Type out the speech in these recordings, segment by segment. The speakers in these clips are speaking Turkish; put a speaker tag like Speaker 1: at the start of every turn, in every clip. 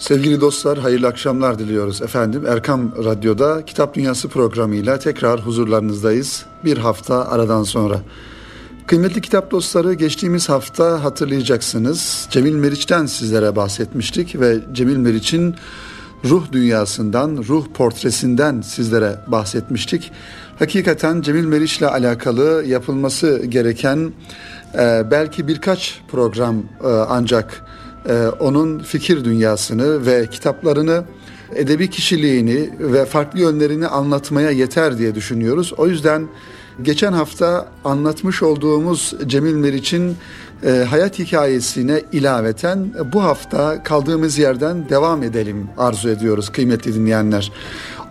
Speaker 1: Sevgili dostlar hayırlı akşamlar diliyoruz efendim. Erkam Radyo'da Kitap Dünyası programıyla tekrar huzurlarınızdayız. Bir hafta aradan sonra. Kıymetli kitap dostları geçtiğimiz hafta hatırlayacaksınız. Cemil Meriç'ten sizlere bahsetmiştik ve Cemil Meriç'in ruh dünyasından, ruh portresinden sizlere bahsetmiştik. Hakikaten Cemil Meriç'le alakalı yapılması gereken e, belki birkaç program e, ancak onun fikir dünyasını ve kitaplarını edebi kişiliğini ve farklı yönlerini anlatmaya yeter diye düşünüyoruz. O yüzden geçen hafta anlatmış olduğumuz Cemil Meriç'in e, hayat hikayesine ilaveten bu hafta kaldığımız yerden devam edelim arzu ediyoruz kıymetli dinleyenler.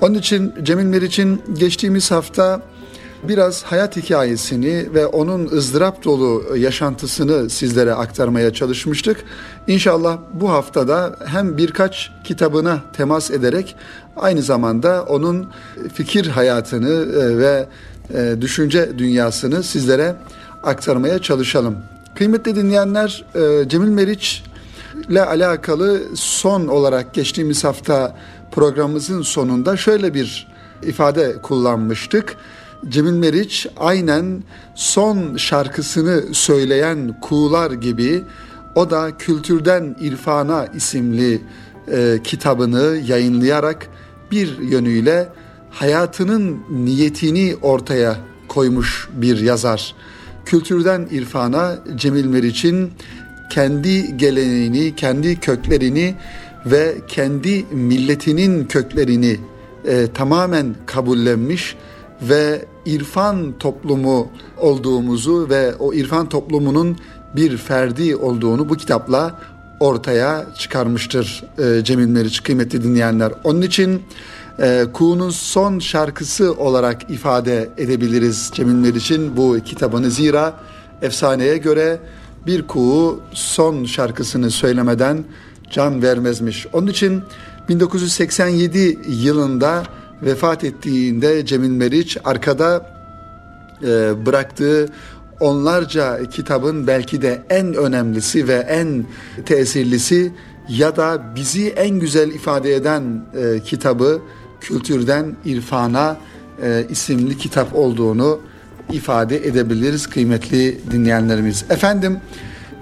Speaker 1: Onun için Cemil Meriç'in geçtiğimiz hafta biraz hayat hikayesini ve onun ızdırap dolu yaşantısını sizlere aktarmaya çalışmıştık. İnşallah bu haftada hem birkaç kitabına temas ederek aynı zamanda onun fikir hayatını e, ve e, düşünce dünyasını sizlere aktarmaya çalışalım. Kıymetli dinleyenler e, Cemil Meriç ile alakalı son olarak geçtiğimiz hafta programımızın sonunda şöyle bir ifade kullanmıştık. Cemil Meriç aynen son şarkısını söyleyen kuğular gibi o da Kültürden İrfana isimli e, kitabını yayınlayarak bir yönüyle hayatının niyetini ortaya koymuş bir yazar. Kültürden İrfana Cemil Meriç'in kendi geleneğini, kendi köklerini ve kendi milletinin köklerini e, tamamen kabullenmiş ve irfan toplumu olduğumuzu ve o irfan toplumunun bir ferdi olduğunu bu kitapla ortaya çıkarmıştır e, Cemil Meriç kıymetli dinleyenler. Onun için e, Kuğu'nun son şarkısı olarak ifade edebiliriz Cemil Meriç'in bu kitabını. Zira efsaneye göre bir kuğu son şarkısını söylemeden can vermezmiş. Onun için 1987 yılında vefat ettiğinde Cemil Meriç arkada e, bıraktığı onlarca kitabın belki de en önemlisi ve en tesirlisi ya da bizi en güzel ifade eden e, kitabı Kültürden İrfana e, isimli kitap olduğunu ifade edebiliriz kıymetli dinleyenlerimiz. Efendim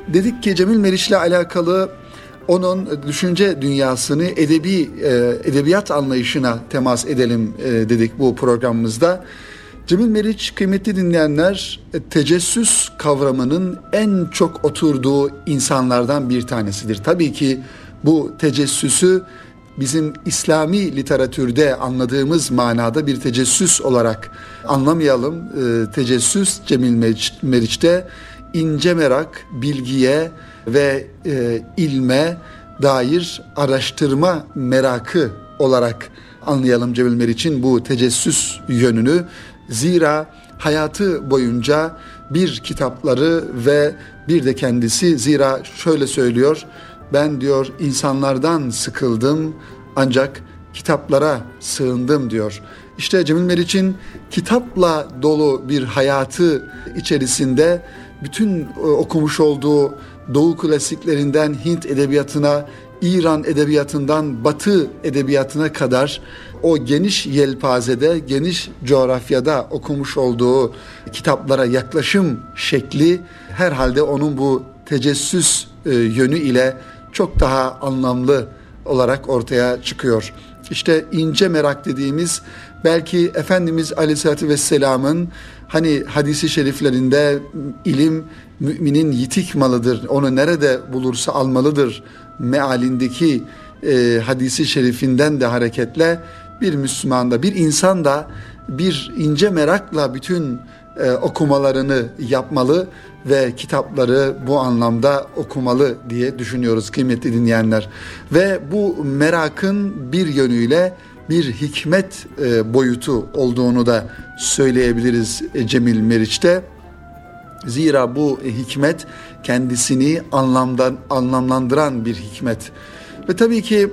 Speaker 1: dedik ki Cemil Meriç'le alakalı onun düşünce dünyasını edebi e, edebiyat anlayışına temas edelim e, dedik bu programımızda. Cemil Meriç kıymetli dinleyenler e, tecessüs kavramının en çok oturduğu insanlardan bir tanesidir. Tabii ki bu tecessüsü bizim İslami literatürde anladığımız manada bir tecessüs olarak anlamayalım. Tecessüs Cemil Meriç, Meriç'te ince merak, bilgiye ve e, ilme dair araştırma merakı olarak anlayalım Cemil Meriç'in bu tecessüs yönünü. Zira hayatı boyunca bir kitapları ve bir de kendisi zira şöyle söylüyor. Ben diyor insanlardan sıkıldım ancak kitaplara sığındım diyor. İşte Cemil Meriç'in kitapla dolu bir hayatı içerisinde bütün e, okumuş olduğu Doğu klasiklerinden Hint edebiyatına, İran edebiyatından Batı edebiyatına kadar o geniş yelpazede, geniş coğrafyada okumuş olduğu kitaplara yaklaşım şekli herhalde onun bu tecessüs e, yönü ile çok daha anlamlı olarak ortaya çıkıyor. İşte ince merak dediğimiz belki Efendimiz Aleyhisselatü Vesselam'ın hani hadisi şeriflerinde ilim müminin yitik malıdır, onu nerede bulursa almalıdır mealindeki e, hadisi şerifinden de hareketle bir Müslüman da bir insan da bir ince merakla bütün e, okumalarını yapmalı ve kitapları bu anlamda okumalı diye düşünüyoruz kıymetli dinleyenler. Ve bu merakın bir yönüyle bir hikmet e, boyutu olduğunu da söyleyebiliriz e, Cemil Meriç'te. Zira bu hikmet kendisini anlamdan anlamlandıran bir hikmet. Ve tabii ki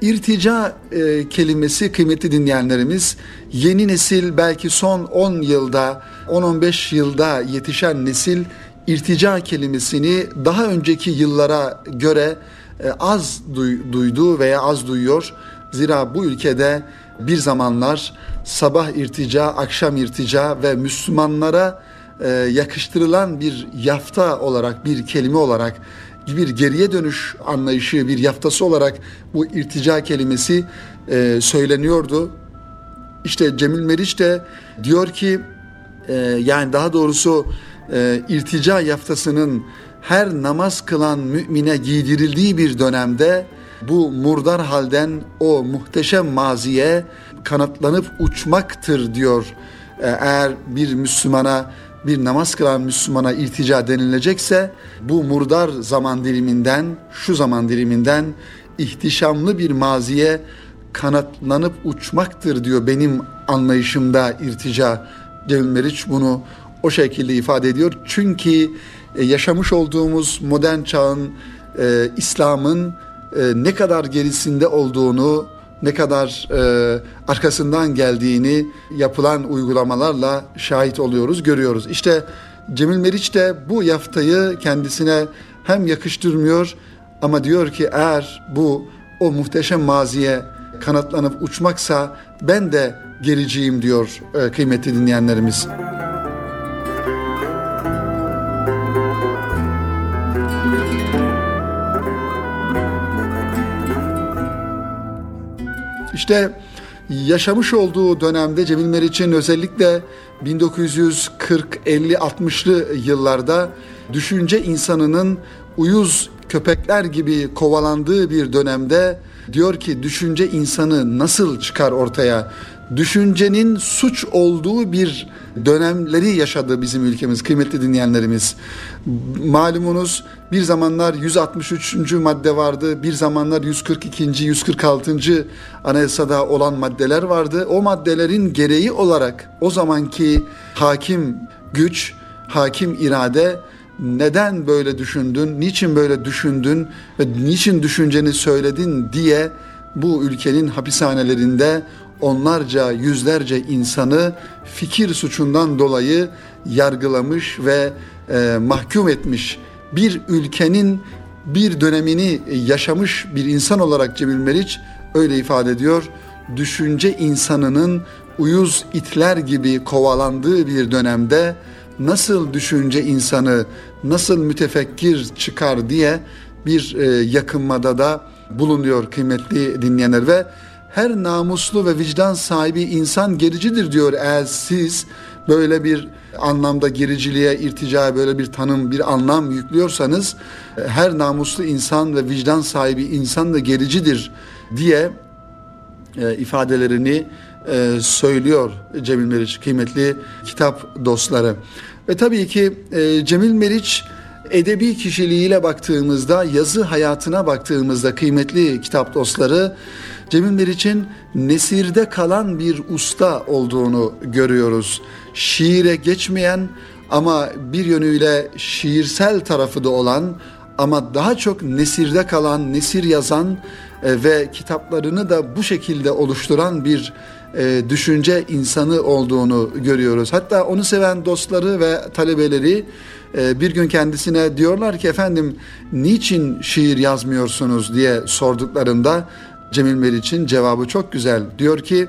Speaker 1: irtica e, kelimesi kıymetli dinleyenlerimiz yeni nesil belki son 10 yılda 10-15 yılda yetişen nesil irtica kelimesini daha önceki yıllara göre e, az duy, duydu veya az duyuyor. Zira bu ülkede bir zamanlar sabah irtica, akşam irtica ve Müslümanlara e, yakıştırılan bir yafta olarak, bir kelime olarak, bir geriye dönüş anlayışı, bir yaftası olarak bu irtica kelimesi e, söyleniyordu. İşte Cemil Meriç de diyor ki, e, yani daha doğrusu irtica yaftasının her namaz kılan mümine giydirildiği bir dönemde bu murdar halden o muhteşem maziye kanatlanıp uçmaktır diyor. Eğer bir Müslümana bir namaz kılan Müslümana irtica denilecekse bu murdar zaman diliminden şu zaman diliminden ihtişamlı bir maziye kanatlanıp uçmaktır diyor benim anlayışımda irtica. Cemil Meriç bunu o şekilde ifade ediyor. Çünkü e, yaşamış olduğumuz modern çağın e, İslam'ın e, ne kadar gerisinde olduğunu, ne kadar e, arkasından geldiğini yapılan uygulamalarla şahit oluyoruz, görüyoruz. İşte Cemil Meriç de bu yaftayı kendisine hem yakıştırmıyor ama diyor ki eğer bu o muhteşem maziye kanatlanıp uçmaksa ben de gericiyim diyor e, kıymetli dinleyenlerimiz. İşte yaşamış olduğu dönemde Cemil Meriç'in özellikle 1940, 50, 60'lı yıllarda düşünce insanının uyuz köpekler gibi kovalandığı bir dönemde diyor ki düşünce insanı nasıl çıkar ortaya? Düşüncenin suç olduğu bir dönemleri yaşadı bizim ülkemiz kıymetli dinleyenlerimiz. Malumunuz bir zamanlar 163. madde vardı, bir zamanlar 142. 146. anayasada olan maddeler vardı. O maddelerin gereği olarak o zamanki hakim güç, hakim irade neden böyle düşündün, niçin böyle düşündün ve niçin düşünceni söyledin diye bu ülkenin hapishanelerinde onlarca yüzlerce insanı fikir suçundan dolayı yargılamış ve e, mahkum etmiş. Bir ülkenin bir dönemini yaşamış bir insan olarak Cemil Meriç öyle ifade ediyor. Düşünce insanının uyuz itler gibi kovalandığı bir dönemde nasıl düşünce insanı, nasıl mütefekkir çıkar diye bir e, yakınmada da bulunuyor kıymetli dinleyenler ve her namuslu ve vicdan sahibi insan gericidir diyor eğer siz böyle bir anlamda gericiliğe, irticaya böyle bir tanım, bir anlam yüklüyorsanız her namuslu insan ve vicdan sahibi insan da gericidir diye e, ifadelerini e, söylüyor Cemil Meriç kıymetli kitap dostları. Ve tabii ki e, Cemil Meriç edebi kişiliğiyle baktığımızda, yazı hayatına baktığımızda kıymetli kitap dostları Cemil Meriç'in nesirde kalan bir usta olduğunu görüyoruz. Şiire geçmeyen ama bir yönüyle şiirsel tarafı da olan ama daha çok nesirde kalan, nesir yazan e, ve kitaplarını da bu şekilde oluşturan bir e, düşünce insanı olduğunu görüyoruz. Hatta onu seven dostları ve talebeleri e, bir gün kendisine diyorlar ki efendim niçin şiir yazmıyorsunuz diye sorduklarında Cemil Meriç'in cevabı çok güzel. Diyor ki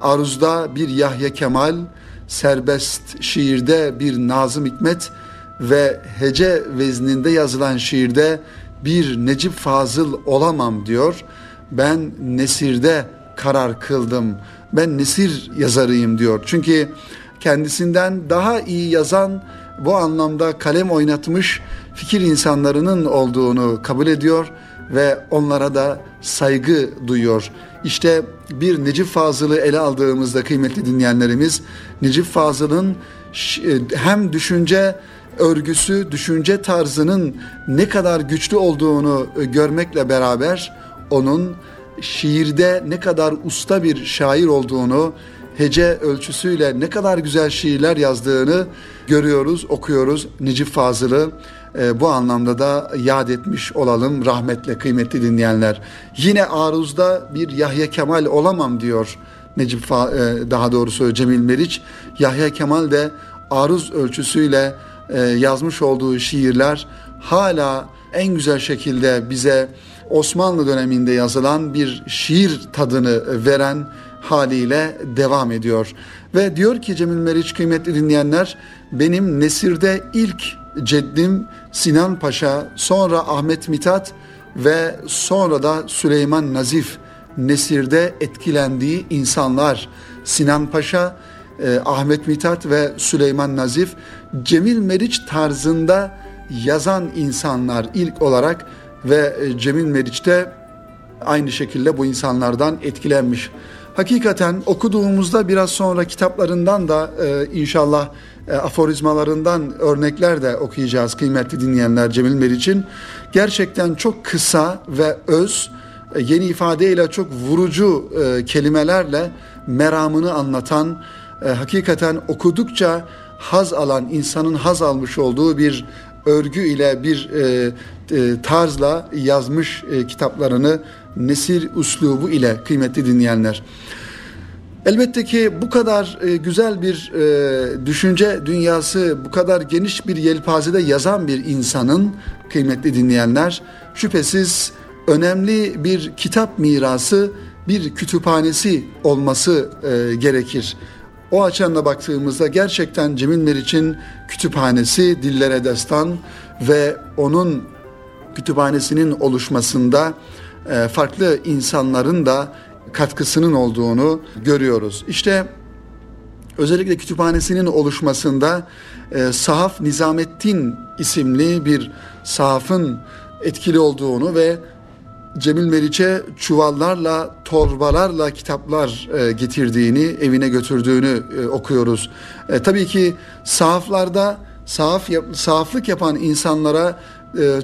Speaker 1: aruzda bir Yahya Kemal, serbest şiirde bir Nazım Hikmet ve hece vezninde yazılan şiirde bir Necip Fazıl olamam diyor. Ben nesirde karar kıldım. Ben nesir yazarıyım diyor. Çünkü kendisinden daha iyi yazan bu anlamda kalem oynatmış fikir insanlarının olduğunu kabul ediyor ve onlara da saygı duyuyor. İşte bir Necip Fazıl'ı ele aldığımızda kıymetli dinleyenlerimiz Necip Fazıl'ın e, hem düşünce örgüsü, düşünce tarzının ne kadar güçlü olduğunu e, görmekle beraber onun şiirde ne kadar usta bir şair olduğunu, hece ölçüsüyle ne kadar güzel şiirler yazdığını görüyoruz, okuyoruz Necip Fazıl'ı. E, bu anlamda da yad etmiş olalım rahmetle kıymetli dinleyenler. Yine aruzda bir Yahya Kemal olamam diyor Necip Fa, e, daha doğrusu Cemil Meriç. Yahya Kemal de aruz ölçüsüyle e, yazmış olduğu şiirler hala en güzel şekilde bize Osmanlı döneminde yazılan bir şiir tadını veren haliyle devam ediyor. Ve diyor ki Cemil Meriç kıymetli dinleyenler benim Nesir'de ilk ceddim Sinan Paşa sonra Ahmet Mithat ve sonra da Süleyman Nazif Nesir'de etkilendiği insanlar Sinan Paşa, e, Ahmet Mithat ve Süleyman Nazif Cemil Meriç tarzında yazan insanlar ilk olarak ve e, Cemil Meriç de aynı şekilde bu insanlardan etkilenmiş. Hakikaten okuduğumuzda biraz sonra kitaplarından da e, inşallah e, aforizmalarından örnekler de okuyacağız kıymetli dinleyenler Cemil Meriç'in. Gerçekten çok kısa ve öz, e, yeni ifadeyle çok vurucu e, kelimelerle meramını anlatan, hakikaten okudukça haz alan, insanın haz almış olduğu bir örgü ile bir tarzla yazmış kitaplarını nesir uslubu ile kıymetli dinleyenler. Elbette ki bu kadar e, güzel bir e, düşünce dünyası, bu kadar geniş bir yelpazede yazan bir insanın kıymetli dinleyenler şüphesiz önemli bir kitap mirası, bir kütüphanesi olması e, gerekir. O açıdan baktığımızda gerçekten Cemil Meriç'in kütüphanesi Dillere Destan ve onun kütüphanesinin oluşmasında farklı insanların da katkısının olduğunu görüyoruz. İşte özellikle kütüphanesinin oluşmasında e, Sahaf Nizamettin isimli bir sahafın etkili olduğunu ve Cemil Meriç'e çuvallarla, torbalarla kitaplar e, getirdiğini, evine götürdüğünü e, okuyoruz. E, tabii ki sahaflarda sahaf sahaflık yapan insanlara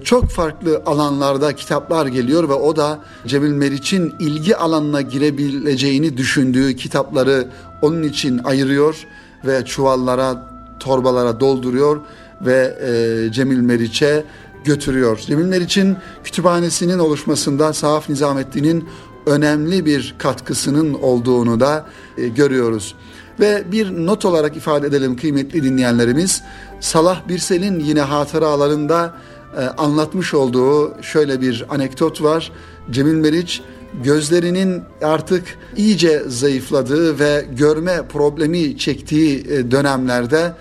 Speaker 1: çok farklı alanlarda kitaplar geliyor ve o da Cemil Meriç'in ilgi alanına girebileceğini düşündüğü kitapları onun için ayırıyor ve çuvallara, torbalara dolduruyor ve e, Cemil Meriç'e götürüyor. Cemil Meriç'in kütüphanesinin oluşmasında Sahaf Nizamettin'in önemli bir katkısının olduğunu da e, görüyoruz. Ve bir not olarak ifade edelim kıymetli dinleyenlerimiz. Salah Birsel'in yine hatıralarında anlatmış olduğu şöyle bir anekdot var. Cemil Meriç gözlerinin artık iyice zayıfladığı ve görme problemi çektiği e, dönemlerde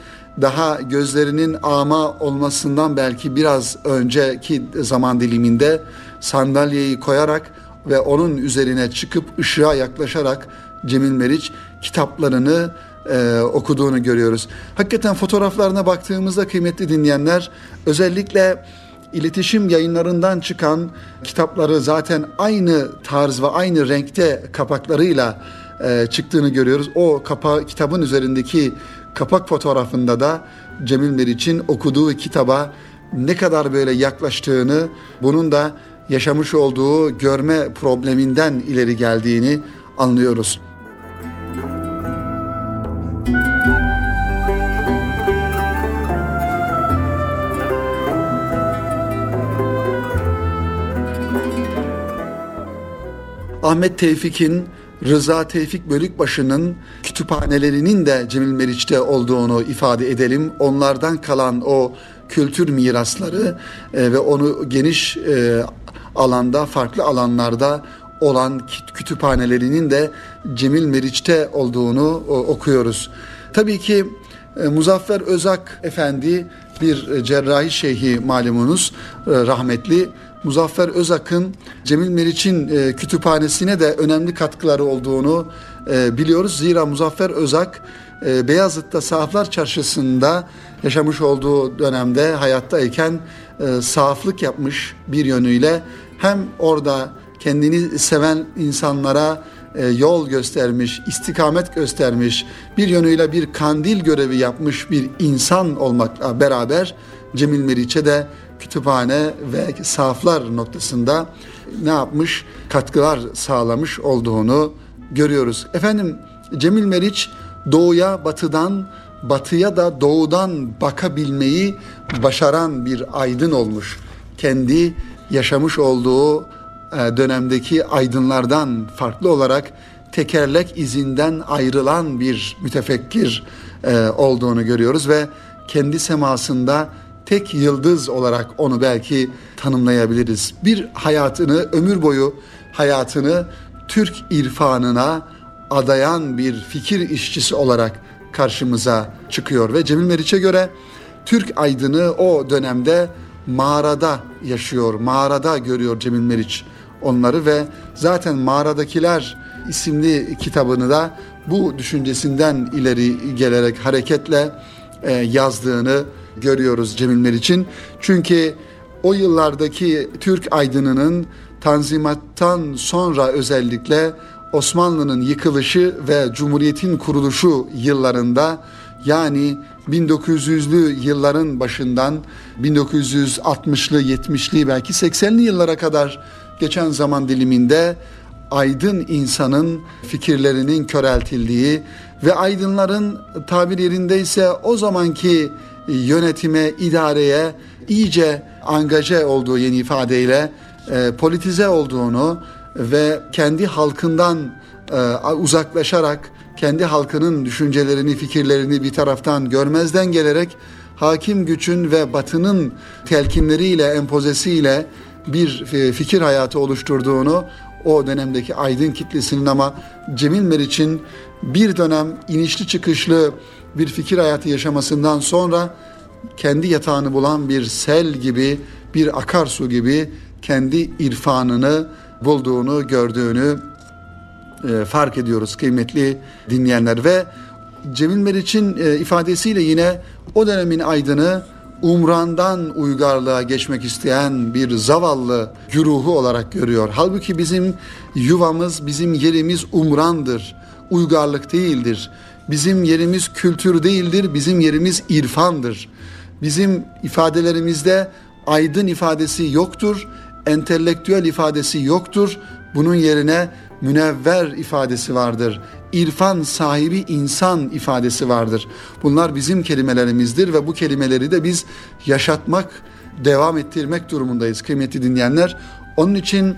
Speaker 1: daha gözlerinin ama olmasından belki biraz önceki zaman diliminde sandalyeyi koyarak ve onun üzerine çıkıp ışığa yaklaşarak Cemil Meriç kitaplarını e, okuduğunu görüyoruz. Hakikaten fotoğraflarına baktığımızda kıymetli dinleyenler özellikle iletişim yayınlarından çıkan kitapları zaten aynı tarz ve aynı renkte kapaklarıyla e, çıktığını görüyoruz. O kapa kitabın üzerindeki kapak fotoğrafında da Cemil Meriç'in okuduğu kitaba ne kadar böyle yaklaştığını, bunun da yaşamış olduğu görme probleminden ileri geldiğini anlıyoruz. Ahmet Tevfik'in Rıza Tevfik Bölükbaşı'nın kütüphanelerinin de Cemil Meriç'te olduğunu ifade edelim. Onlardan kalan o kültür mirasları e, ve onu geniş e, alanda, farklı alanlarda olan kütüphanelerinin de Cemil Meriç'te olduğunu o, okuyoruz. Tabii ki e, Muzaffer Özak Efendi bir e, cerrahi şeyhi malumunuz e, rahmetli Muzaffer Özak'ın Cemil Meriç'in e, kütüphanesine de önemli katkıları olduğunu e, biliyoruz. Zira Muzaffer Özak e, Beyazıt'ta Sahaflar Çarşısı'nda yaşamış olduğu dönemde hayattayken e, sahaflık yapmış bir yönüyle hem orada kendini seven insanlara e, yol göstermiş, istikamet göstermiş, bir yönüyle bir kandil görevi yapmış bir insan olmakla beraber Cemil Meriç'e de kütüphane ve sahaflar noktasında ne yapmış? Katkılar sağlamış olduğunu görüyoruz. Efendim Cemil Meriç doğuya batıdan batıya da doğudan bakabilmeyi başaran bir aydın olmuş. Kendi yaşamış olduğu e, dönemdeki aydınlardan farklı olarak tekerlek izinden ayrılan bir mütefekkir e, olduğunu görüyoruz ve kendi semasında tek yıldız olarak onu belki tanımlayabiliriz. Bir hayatını, ömür boyu hayatını Türk irfanına adayan bir fikir işçisi olarak karşımıza çıkıyor ve Cemil Meriç'e göre Türk aydını o dönemde mağarada yaşıyor, mağarada görüyor Cemil Meriç onları ve zaten Mağaradakiler isimli kitabını da bu düşüncesinden ileri gelerek hareketle e, yazdığını görüyoruz Cemil Meriç'in. Çünkü o yıllardaki Türk aydınının Tanzimat'tan sonra özellikle Osmanlı'nın yıkılışı ve Cumhuriyet'in kuruluşu yıllarında yani 1900'lü yılların başından 1960'lı 70'li belki 80'li yıllara kadar geçen zaman diliminde aydın insanın fikirlerinin köreltildiği ve aydınların tabir yerindeyse o zamanki yönetime, idareye iyice angaje olduğu yeni ifadeyle e, politize olduğunu ve kendi halkından e, uzaklaşarak kendi halkının düşüncelerini, fikirlerini bir taraftan görmezden gelerek hakim gücün ve batının telkinleriyle, empozesiyle bir e, fikir hayatı oluşturduğunu o dönemdeki aydın kitlesinin ama Cemil Meriç'in bir dönem inişli çıkışlı bir fikir hayatı yaşamasından sonra kendi yatağını bulan bir sel gibi, bir akarsu gibi kendi irfanını bulduğunu, gördüğünü e, fark ediyoruz kıymetli dinleyenler ve Cemil Meriç'in e, ifadesiyle yine o dönemin aydını umrandan uygarlığa geçmek isteyen bir zavallı güruhu olarak görüyor. Halbuki bizim yuvamız, bizim yerimiz umrandır, uygarlık değildir. Bizim yerimiz kültür değildir, bizim yerimiz irfandır. Bizim ifadelerimizde aydın ifadesi yoktur, entelektüel ifadesi yoktur. Bunun yerine münevver ifadesi vardır. İrfan sahibi insan ifadesi vardır. Bunlar bizim kelimelerimizdir ve bu kelimeleri de biz yaşatmak, devam ettirmek durumundayız kıymetli dinleyenler. Onun için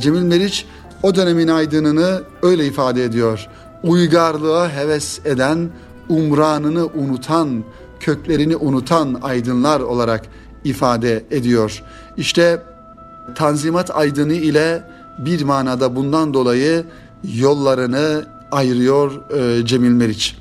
Speaker 1: Cemil Meriç o dönemin aydınını öyle ifade ediyor. Uygarlığa heves eden, umranını unutan, köklerini unutan aydınlar olarak ifade ediyor. İşte Tanzimat aydını ile bir manada bundan dolayı yollarını ayırıyor e, Cemil Meriç.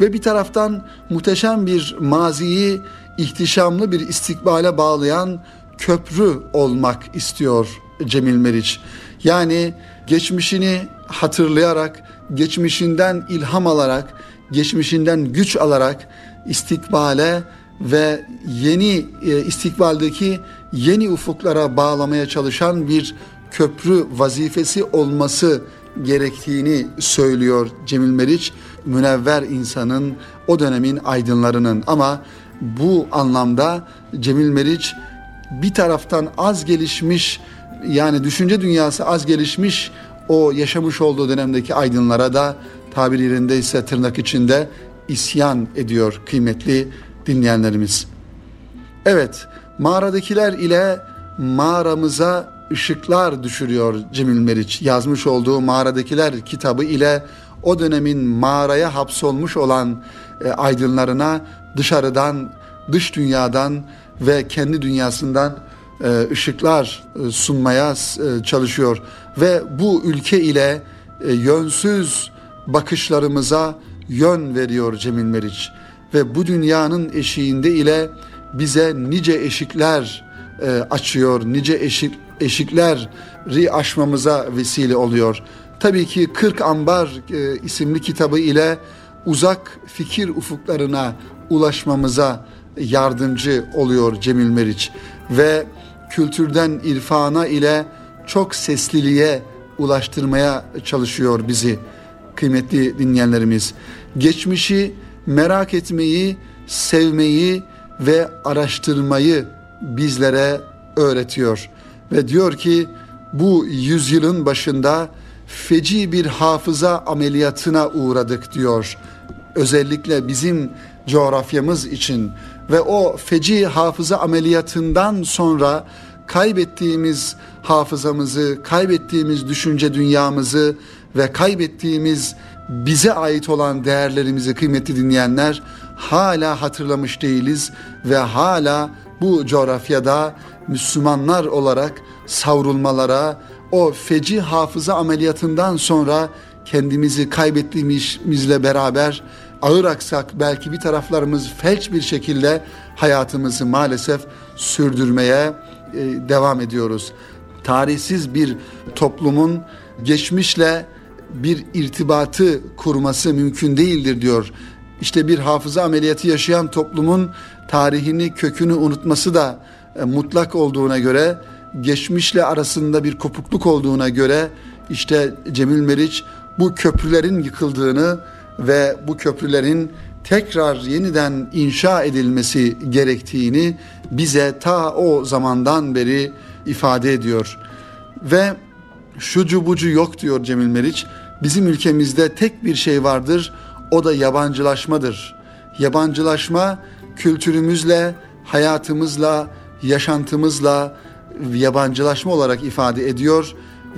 Speaker 1: Ve bir taraftan muhteşem bir maziyi ihtişamlı bir istikbale bağlayan köprü olmak istiyor Cemil Meriç. Yani geçmişini hatırlayarak, geçmişinden ilham alarak, geçmişinden güç alarak istikbale ve yeni e, istikbaldeki yeni ufuklara bağlamaya çalışan bir köprü vazifesi olması gerektiğini söylüyor Cemil Meriç. Münevver insanın o dönemin aydınlarının ama bu anlamda Cemil Meriç bir taraftan az gelişmiş yani düşünce dünyası az gelişmiş o yaşamış olduğu dönemdeki aydınlara da tabir yerindeyse tırnak içinde isyan ediyor kıymetli dinleyenlerimiz. Evet, mağaradakiler ile mağaramıza ışıklar düşürüyor Cemil Meriç. Yazmış olduğu Mağaradakiler kitabı ile o dönemin mağaraya hapsolmuş olan e, aydınlarına dışarıdan, dış dünyadan ve kendi dünyasından ışıklar e, sunmaya e, çalışıyor. Ve bu ülke ile e, yönsüz bakışlarımıza yön veriyor Cemil Meriç. Ve bu dünyanın eşiğinde ile bize nice eşikler e, açıyor, nice eşik, eşikleri aşmamıza vesile oluyor. Tabii ki 40 Ambar e, isimli kitabı ile uzak fikir ufuklarına ulaşmamıza yardımcı oluyor Cemil Meriç ve kültürden irfana ile çok sesliliğe ulaştırmaya çalışıyor bizi kıymetli dinleyenlerimiz. Geçmişi merak etmeyi, sevmeyi ve araştırmayı bizlere öğretiyor ve diyor ki bu yüzyılın başında feci bir hafıza ameliyatına uğradık diyor. Özellikle bizim coğrafyamız için ve o feci hafıza ameliyatından sonra kaybettiğimiz hafızamızı, kaybettiğimiz düşünce dünyamızı ve kaybettiğimiz bize ait olan değerlerimizi kıymetli dinleyenler hala hatırlamış değiliz ve hala bu coğrafyada Müslümanlar olarak savrulmalara, o feci hafıza ameliyatından sonra kendimizi kaybettiğimizle beraber ağır aksak belki bir taraflarımız felç bir şekilde hayatımızı maalesef sürdürmeye e, devam ediyoruz. Tarihsiz bir toplumun geçmişle bir irtibatı kurması mümkün değildir diyor. İşte bir hafıza ameliyatı yaşayan toplumun tarihini, kökünü unutması da e, mutlak olduğuna göre, geçmişle arasında bir kopukluk olduğuna göre işte Cemil Meriç bu köprülerin yıkıldığını ve bu köprülerin tekrar yeniden inşa edilmesi gerektiğini bize ta o zamandan beri ifade ediyor. Ve şucu bucu yok diyor Cemil Meriç. Bizim ülkemizde tek bir şey vardır. O da yabancılaşmadır. Yabancılaşma kültürümüzle, hayatımızla, yaşantımızla yabancılaşma olarak ifade ediyor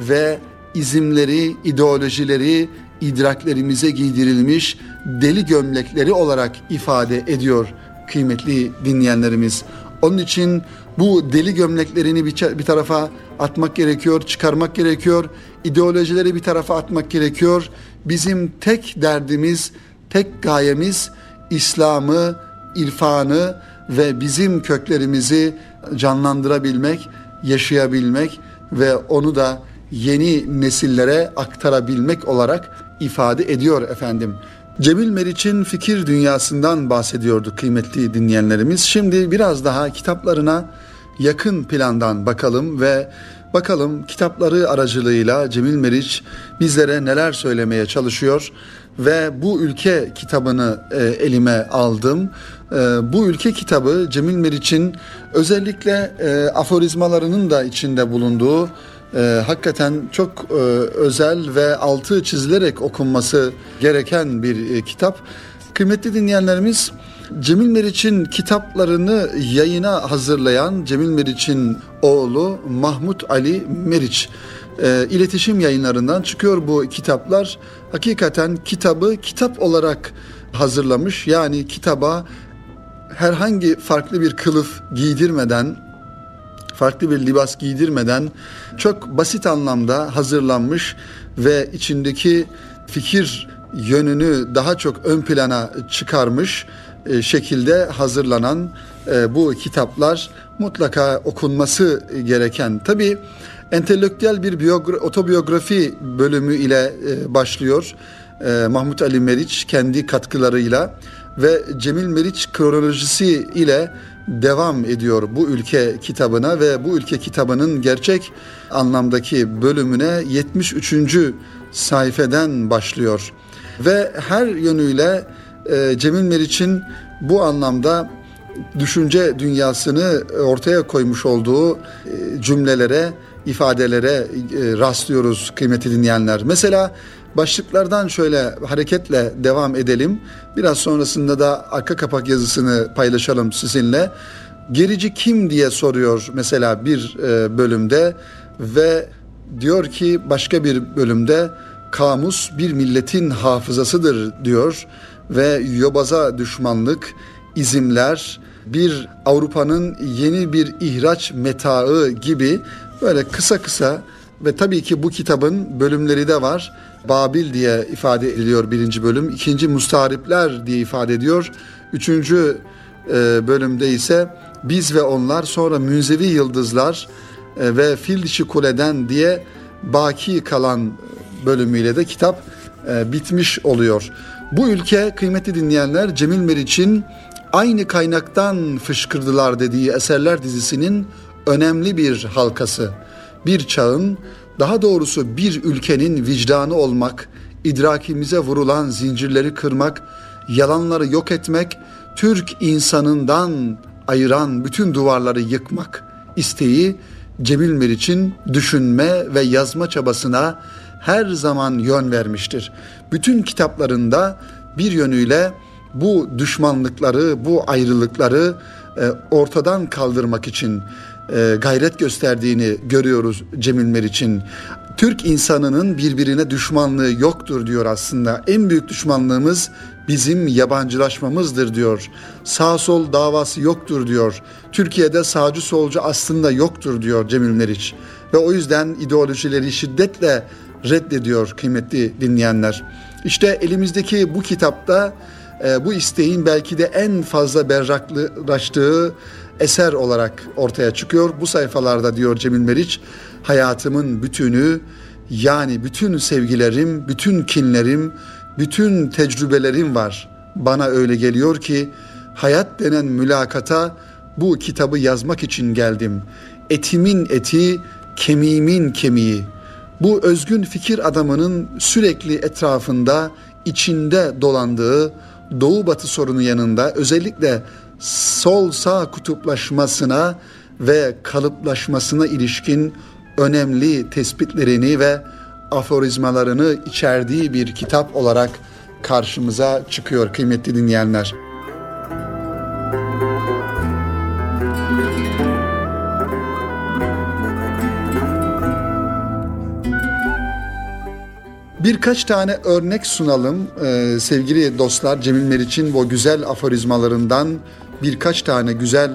Speaker 1: ve izimleri, ideolojileri idraklerimize giydirilmiş deli gömlekleri olarak ifade ediyor kıymetli dinleyenlerimiz. Onun için bu deli gömleklerini bir, tarafa atmak gerekiyor, çıkarmak gerekiyor. İdeolojileri bir tarafa atmak gerekiyor. Bizim tek derdimiz, tek gayemiz İslam'ı, irfanı ve bizim köklerimizi canlandırabilmek, yaşayabilmek ve onu da yeni nesillere aktarabilmek olarak ifade ediyor efendim. Cemil Meriç'in fikir dünyasından bahsediyorduk kıymetli dinleyenlerimiz. Şimdi biraz daha kitaplarına yakın plandan bakalım ve bakalım kitapları aracılığıyla Cemil Meriç bizlere neler söylemeye çalışıyor ve bu ülke kitabını e, elime aldım. E, bu ülke kitabı Cemil Meriç'in özellikle e, aforizmalarının da içinde bulunduğu e, hakikaten çok e, özel ve altı çizilerek okunması gereken bir e, kitap. Kıymetli dinleyenlerimiz Cemil Meriç'in kitaplarını yayına hazırlayan Cemil Meriç'in oğlu Mahmut Ali Meriç e, iletişim yayınlarından çıkıyor bu kitaplar. Hakikaten kitabı kitap olarak hazırlamış. Yani kitaba herhangi farklı bir kılıf giydirmeden, farklı bir libas giydirmeden çok basit anlamda hazırlanmış ve içindeki fikir yönünü daha çok ön plana çıkarmış e, şekilde hazırlanan e, bu kitaplar mutlaka okunması gereken. Tabi entelektüel bir biyogra- otobiyografi bölümü ile e, başlıyor. Mahmut Ali Meriç kendi katkılarıyla ve Cemil Meriç kronolojisi ile devam ediyor bu ülke kitabına ve bu ülke kitabının gerçek anlamdaki bölümüne 73. sayfeden başlıyor. Ve her yönüyle e, Cemil Meriç'in bu anlamda düşünce dünyasını ortaya koymuş olduğu e, cümlelere, ifadelere e, rastlıyoruz kıymeti dinleyenler. Mesela başlıklardan şöyle hareketle devam edelim. Biraz sonrasında da arka kapak yazısını paylaşalım sizinle. Gerici kim diye soruyor mesela bir bölümde ve diyor ki başka bir bölümde kamus bir milletin hafızasıdır diyor ve yobaza düşmanlık, izimler, bir Avrupa'nın yeni bir ihraç metaı gibi böyle kısa kısa ve tabii ki bu kitabın bölümleri de var. Babil diye ifade ediliyor birinci bölüm. ikinci Mustaripler diye ifade ediyor. Üçüncü bölümde ise biz ve onlar sonra münzevi yıldızlar ve fil dişi kuleden diye baki kalan bölümüyle de kitap e, bitmiş oluyor. Bu ülke kıymetli dinleyenler Cemil Meriç'in aynı kaynaktan fışkırdılar dediği eserler dizisinin önemli bir halkası. Bir çağın, daha doğrusu bir ülkenin vicdanı olmak, idrakimize vurulan zincirleri kırmak, yalanları yok etmek, Türk insanından ayıran bütün duvarları yıkmak isteği Cemil Meriç'in düşünme ve yazma çabasına her zaman yön vermiştir. Bütün kitaplarında bir yönüyle bu düşmanlıkları, bu ayrılıkları e, ortadan kaldırmak için e, gayret gösterdiğini görüyoruz Cemil Meriç'in. Türk insanının birbirine düşmanlığı yoktur diyor aslında. En büyük düşmanlığımız bizim yabancılaşmamızdır diyor. Sağ sol davası yoktur diyor. Türkiye'de sağcı solcu aslında yoktur diyor Cemil Meriç. Ve o yüzden ideolojileri şiddetle reddediyor kıymetli dinleyenler. İşte elimizdeki bu kitapta e, bu isteğin belki de en fazla berraklaştığı eser olarak ortaya çıkıyor. Bu sayfalarda diyor Cemil Meriç, hayatımın bütünü yani bütün sevgilerim, bütün kinlerim, bütün tecrübelerim var. Bana öyle geliyor ki hayat denen mülakata bu kitabı yazmak için geldim. Etimin eti, kemiğimin kemiği. Bu özgün fikir adamının sürekli etrafında, içinde dolandığı Doğu Batı sorunu yanında özellikle sol sağ kutuplaşmasına ve kalıplaşmasına ilişkin önemli tespitlerini ve aforizmalarını içerdiği bir kitap olarak karşımıza çıkıyor kıymetli dinleyenler. Birkaç tane örnek sunalım ee, sevgili dostlar Cemil Meriç'in bu güzel aforizmalarından birkaç tane güzel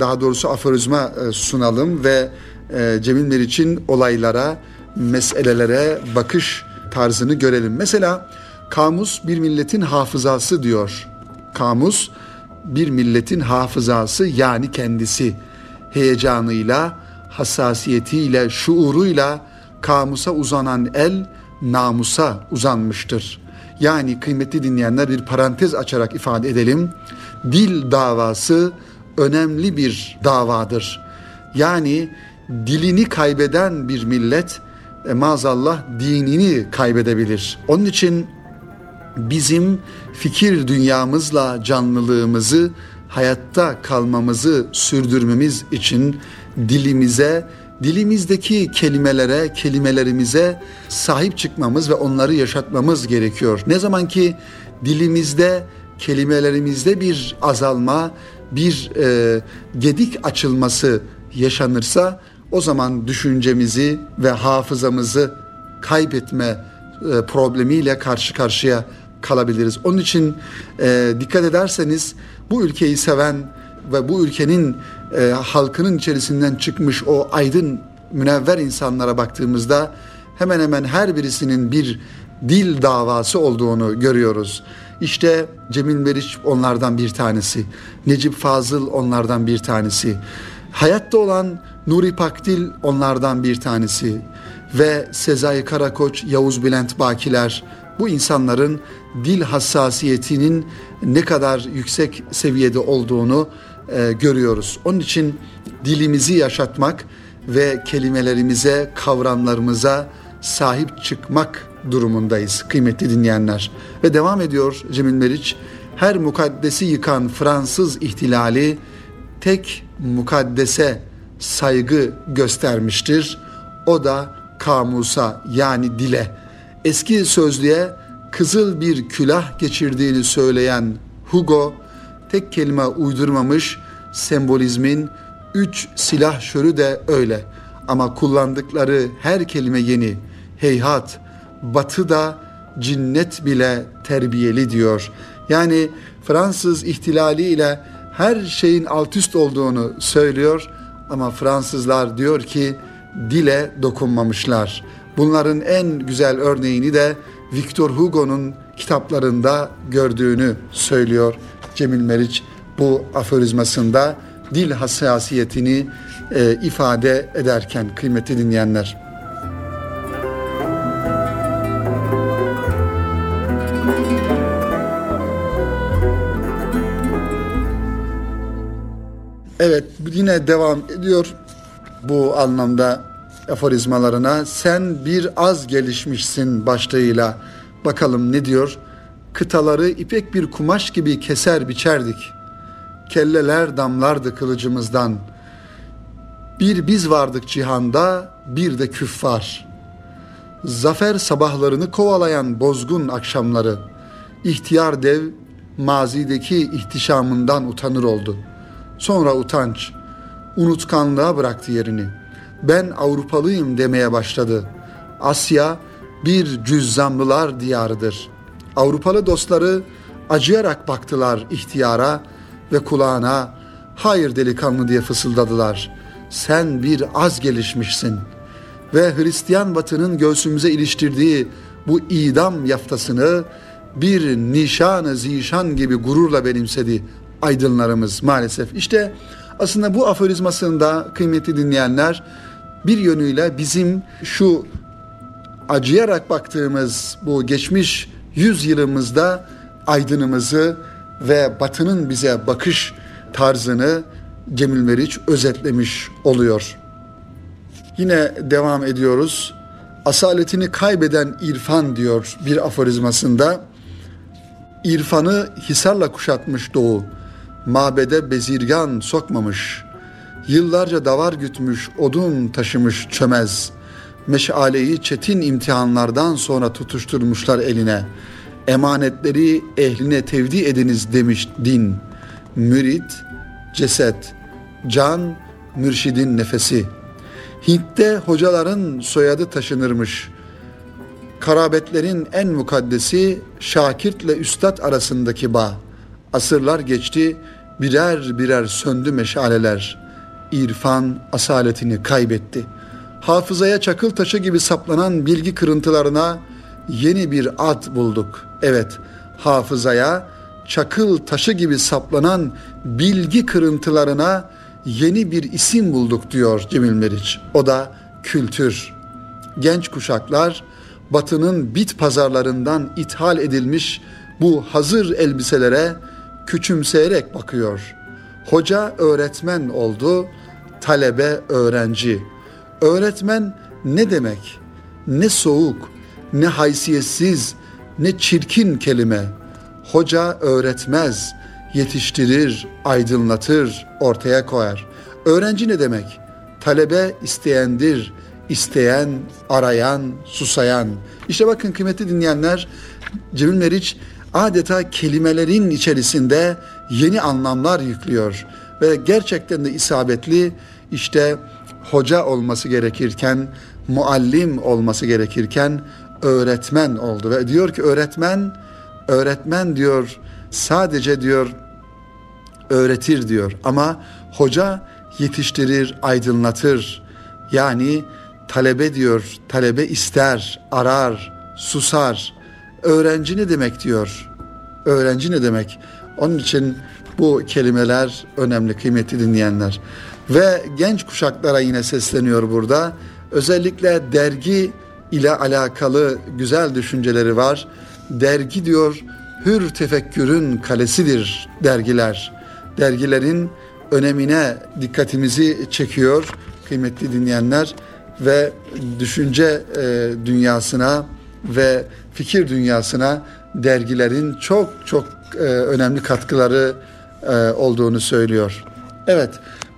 Speaker 1: daha doğrusu aforizma e, sunalım ve e, Cemil Meriç'in olaylara, meselelere bakış tarzını görelim. Mesela kamus bir milletin hafızası diyor. Kamus bir milletin hafızası yani kendisi heyecanıyla, hassasiyetiyle, şuuruyla kamusa uzanan el namusa uzanmıştır. Yani kıymetli dinleyenler bir parantez açarak ifade edelim. Dil davası önemli bir davadır. Yani dilini kaybeden bir millet e, maazallah dinini kaybedebilir. Onun için bizim fikir dünyamızla canlılığımızı, hayatta kalmamızı sürdürmemiz için dilimize, dilimizdeki kelimelere, kelimelerimize sahip çıkmamız ve onları yaşatmamız gerekiyor. Ne zaman ki dilimizde, kelimelerimizde bir azalma, bir e, gedik açılması yaşanırsa o zaman düşüncemizi ve hafızamızı kaybetme e, problemiyle karşı karşıya kalabiliriz. Onun için e, dikkat ederseniz bu ülkeyi seven ve bu ülkenin e, halkının içerisinden çıkmış o aydın münevver insanlara baktığımızda hemen hemen her birisinin bir dil davası olduğunu görüyoruz. İşte Cemil Meriç onlardan bir tanesi. Necip Fazıl onlardan bir tanesi. Hayatta olan Nuri Pakdil onlardan bir tanesi. Ve Sezai Karakoç, Yavuz Bülent Bakiler bu insanların dil hassasiyetinin ne kadar yüksek seviyede olduğunu e, görüyoruz. Onun için dilimizi yaşatmak ve kelimelerimize, kavramlarımıza sahip çıkmak durumundayız kıymetli dinleyenler. Ve devam ediyor Cemil Meriç. Her mukaddesi yıkan Fransız ihtilali tek mukaddese saygı göstermiştir. O da kamusa yani dile. Eski sözlüğe kızıl bir külah geçirdiğini söyleyen Hugo tek kelime uydurmamış sembolizmin üç silah şörü de öyle. Ama kullandıkları her kelime yeni. Heyhat, batı da cinnet bile terbiyeli diyor. Yani Fransız ihtilali ile her şeyin alt üst olduğunu söylüyor ama Fransızlar diyor ki dile dokunmamışlar. Bunların en güzel örneğini de Victor Hugo'nun kitaplarında gördüğünü söylüyor Cemil Meriç bu aforizmasında dil hassasiyetini e, ifade ederken kıymetli dinleyenler. Evet yine devam ediyor bu anlamda aforizmalarına. Sen bir az gelişmişsin başlığıyla. Bakalım ne diyor? Kıtaları ipek bir kumaş gibi keser biçerdik. Kelleler damlardı kılıcımızdan. Bir biz vardık cihanda, bir de küffar. Zafer sabahlarını kovalayan bozgun akşamları. İhtiyar dev mazideki ihtişamından utanır oldu.'' Sonra utanç, unutkanlığa bıraktı yerini. Ben Avrupalıyım demeye başladı. Asya bir cüzzamlılar diyarıdır. Avrupalı dostları acıyarak baktılar ihtiyara ve kulağına hayır delikanlı diye fısıldadılar. Sen bir az gelişmişsin ve Hristiyan batının göğsümüze iliştirdiği bu idam yaftasını bir nişanı zişan gibi gururla benimsedi aydınlarımız maalesef. İşte aslında bu aforizmasında kıymetli dinleyenler bir yönüyle bizim şu acıyarak baktığımız bu geçmiş yüz yılımızda aydınımızı ve batının bize bakış tarzını Cemil Meriç özetlemiş oluyor. Yine devam ediyoruz. Asaletini kaybeden irfan diyor bir aforizmasında. İrfanı hisarla kuşatmış doğu, mabede bezirgan sokmamış. Yıllarca davar gütmüş, odun taşımış çömez. Meşaleyi çetin imtihanlardan sonra tutuşturmuşlar eline. Emanetleri ehline tevdi ediniz demiş din. Mürit, ceset, can, mürşidin nefesi. Hint'te hocaların soyadı taşınırmış. Karabetlerin en mukaddesi Şakirt'le Üstad arasındaki bağ. Asırlar geçti, birer birer söndü meşaleler. İrfan asaletini kaybetti. Hafızaya çakıl taşı gibi saplanan bilgi kırıntılarına yeni bir ad bulduk. Evet, hafızaya çakıl taşı gibi saplanan bilgi kırıntılarına yeni bir isim bulduk diyor Cemil Meriç. O da kültür. Genç kuşaklar batının bit pazarlarından ithal edilmiş bu hazır elbiselere küçümseyerek bakıyor. Hoca öğretmen oldu, talebe öğrenci. Öğretmen ne demek? Ne soğuk, ne haysiyetsiz, ne çirkin kelime. Hoca öğretmez, yetiştirir, aydınlatır, ortaya koyar. Öğrenci ne demek? Talebe isteyendir, isteyen, arayan, susayan. İşte bakın kıymetli dinleyenler, Cemil Meriç adeta kelimelerin içerisinde yeni anlamlar yüklüyor ve gerçekten de isabetli işte hoca olması gerekirken, muallim olması gerekirken öğretmen oldu ve diyor ki öğretmen öğretmen diyor sadece diyor öğretir diyor ama hoca yetiştirir, aydınlatır. Yani talebe diyor, talebe ister, arar, susar. Öğrenci ne demek diyor? Öğrenci ne demek? Onun için bu kelimeler önemli kıymetli dinleyenler. Ve genç kuşaklara yine sesleniyor burada. Özellikle dergi ile alakalı güzel düşünceleri var. Dergi diyor hür tefekkürün kalesidir dergiler. Dergilerin önemine dikkatimizi çekiyor kıymetli dinleyenler ve düşünce e, dünyasına ve fikir dünyasına dergilerin çok çok e, önemli katkıları e, olduğunu söylüyor. Evet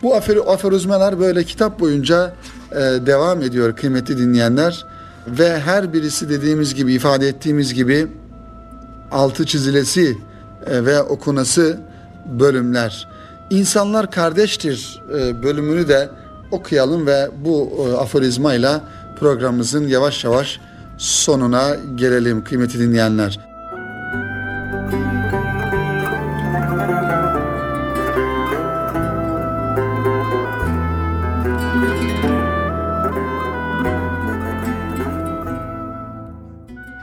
Speaker 1: bu afer, aferizmalar böyle kitap boyunca e, devam ediyor kıymetli dinleyenler ve her birisi dediğimiz gibi ifade ettiğimiz gibi altı çizilesi e, ve okunası bölümler. İnsanlar kardeştir e, bölümünü de okuyalım ve bu e, aforizmayla programımızın yavaş yavaş sonuna gelelim kıymetli dinleyenler.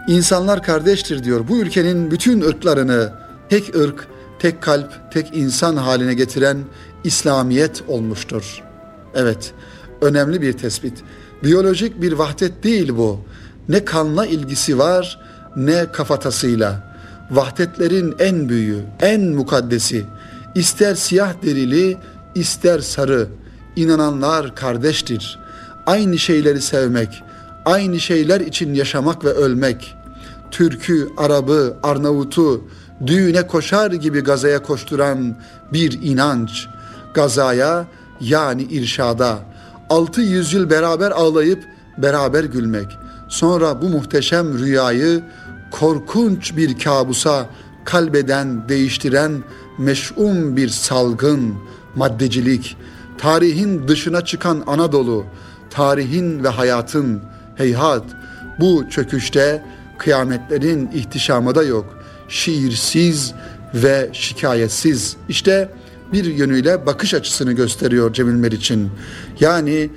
Speaker 1: İnsanlar kardeştir diyor. Bu ülkenin bütün ırklarını tek ırk, tek kalp, tek insan haline getiren İslamiyet olmuştur. Evet, önemli bir tespit. Biyolojik bir vahdet değil bu. Ne kanla ilgisi var ne kafatasıyla. Vahdetlerin en büyüğü, en mukaddesi. İster siyah derili, ister sarı. İnananlar kardeştir. Aynı şeyleri sevmek, aynı şeyler için yaşamak ve ölmek. Türkü, Arabı, Arnavut'u düğüne koşar gibi gazaya koşturan bir inanç. Gazaya yani irşada altı yüzyıl beraber ağlayıp beraber gülmek. Sonra bu muhteşem rüyayı korkunç bir kabusa kalbeden değiştiren meş'um bir salgın, maddecilik, tarihin dışına çıkan Anadolu, tarihin ve hayatın heyhat Bu çöküşte kıyametlerin ihtişamı da yok. Şiirsiz ve şikayetsiz. İşte bir yönüyle bakış açısını gösteriyor Cemil Meriç'in. Yani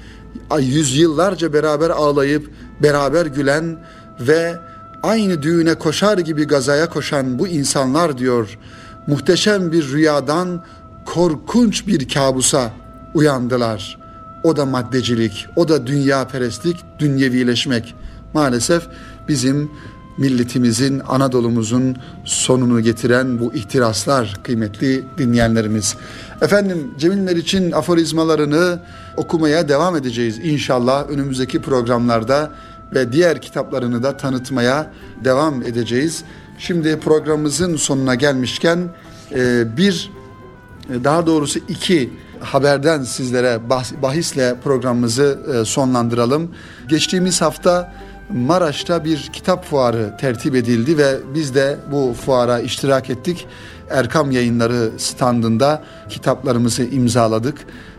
Speaker 1: yüzyıllarca beraber ağlayıp beraber gülen ve aynı düğüne koşar gibi gazaya koşan bu insanlar diyor muhteşem bir rüyadan korkunç bir kabusa uyandılar. O da maddecilik, o da dünya perestlik, dünyevileşmek. Maalesef bizim milletimizin, Anadolu'muzun sonunu getiren bu ihtiraslar kıymetli dinleyenlerimiz. Efendim Cemil Meriç'in aforizmalarını okumaya devam edeceğiz inşallah önümüzdeki programlarda ve diğer kitaplarını da tanıtmaya devam edeceğiz. Şimdi programımızın sonuna gelmişken e, bir e, daha doğrusu iki haberden sizlere bahisle programımızı e, sonlandıralım. Geçtiğimiz hafta Maraş'ta bir kitap fuarı tertip edildi ve biz de bu fuara iştirak ettik. Erkam Yayınları standında kitaplarımızı imzaladık.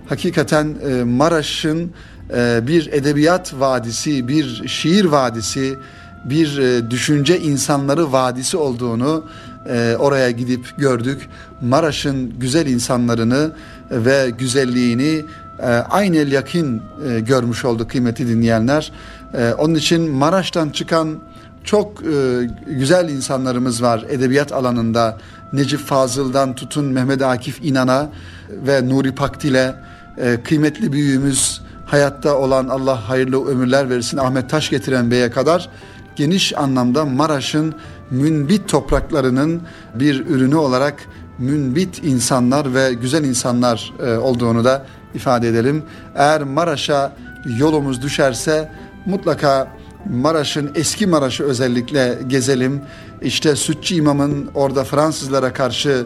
Speaker 1: Hakikaten e, Maraş'ın e, bir edebiyat vadisi, bir şiir vadisi, bir e, düşünce insanları vadisi olduğunu oraya gidip gördük. Maraş'ın güzel insanlarını ve güzelliğini aynı el yakın görmüş olduk kıymeti dinleyenler. Ee, onun için Maraş'tan çıkan çok e, güzel insanlarımız var edebiyat alanında. Necip Fazıl'dan tutun Mehmet Akif İnan'a ve Nuri Pakdil'e e, kıymetli büyüğümüz hayatta olan Allah hayırlı ömürler versin Ahmet Taş getiren Bey'e kadar geniş anlamda Maraş'ın münbit topraklarının bir ürünü olarak münbit insanlar ve güzel insanlar e, olduğunu da ifade edelim. Eğer Maraş'a yolumuz düşerse mutlaka Maraş'ın eski Maraş'ı özellikle gezelim. İşte Sütçü İmam'ın orada Fransızlara karşı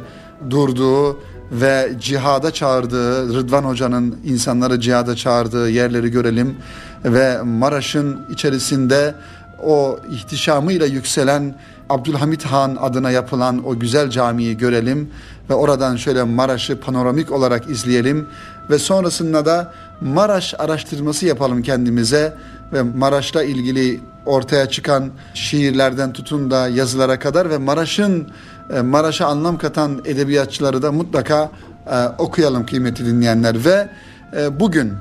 Speaker 1: durduğu ve cihada çağırdığı, Rıdvan Hoca'nın insanları cihada çağırdığı yerleri görelim. Ve Maraş'ın içerisinde o ihtişamıyla yükselen Abdülhamit Han adına yapılan o güzel camiyi görelim ve oradan şöyle Maraş'ı panoramik olarak izleyelim. Ve sonrasında da Maraş araştırması yapalım kendimize ve Maraş'la ilgili ortaya çıkan şiirlerden tutun da yazılara kadar ve Maraş'ın e, Maraş'a anlam katan edebiyatçıları da mutlaka e, okuyalım kıymeti dinleyenler ve e, bugün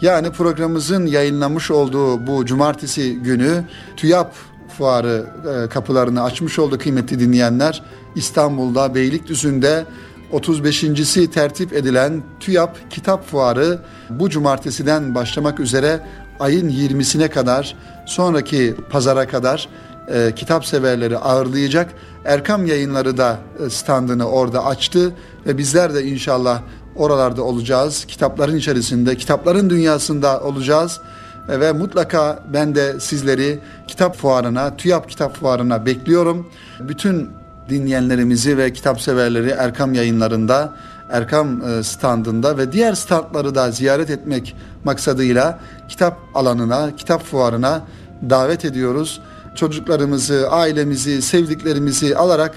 Speaker 1: yani programımızın yayınlamış olduğu bu cumartesi günü TÜYAP fuarı kapılarını açmış oldu kıymetli dinleyenler. İstanbul'da Beylikdüzü'nde 35.si tertip edilen TÜYAP Kitap Fuarı bu cumartesiden başlamak üzere ayın 20'sine kadar sonraki pazara kadar e, kitap severleri ağırlayacak. Erkam yayınları da e, standını orada açtı ve bizler de inşallah oralarda olacağız. Kitapların içerisinde, kitapların dünyasında olacağız. E, ve mutlaka ben de sizleri kitap fuarına, TÜYAP kitap fuarına bekliyorum. Bütün dinleyenlerimizi ve kitap severleri Erkam yayınlarında Erkam e, standında ve diğer standları da ziyaret etmek maksadıyla kitap alanına, kitap fuarına davet ediyoruz. Çocuklarımızı, ailemizi, sevdiklerimizi alarak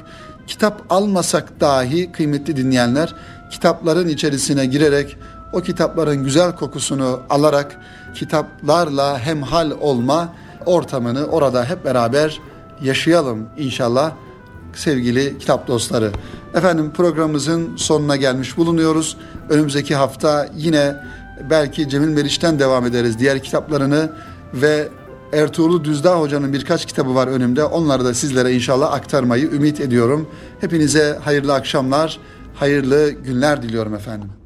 Speaker 1: kitap almasak dahi kıymetli dinleyenler kitapların içerisine girerek o kitapların güzel kokusunu alarak kitaplarla hemhal olma ortamını orada hep beraber yaşayalım inşallah sevgili kitap dostları. Efendim programımızın sonuna gelmiş bulunuyoruz. Önümüzdeki hafta yine belki Cemil Meriç'ten devam ederiz. Diğer kitaplarını ve Ertuğrul Düzdağ Hoca'nın birkaç kitabı var önümde. Onları da sizlere inşallah aktarmayı ümit ediyorum. Hepinize hayırlı akşamlar, hayırlı günler diliyorum efendim.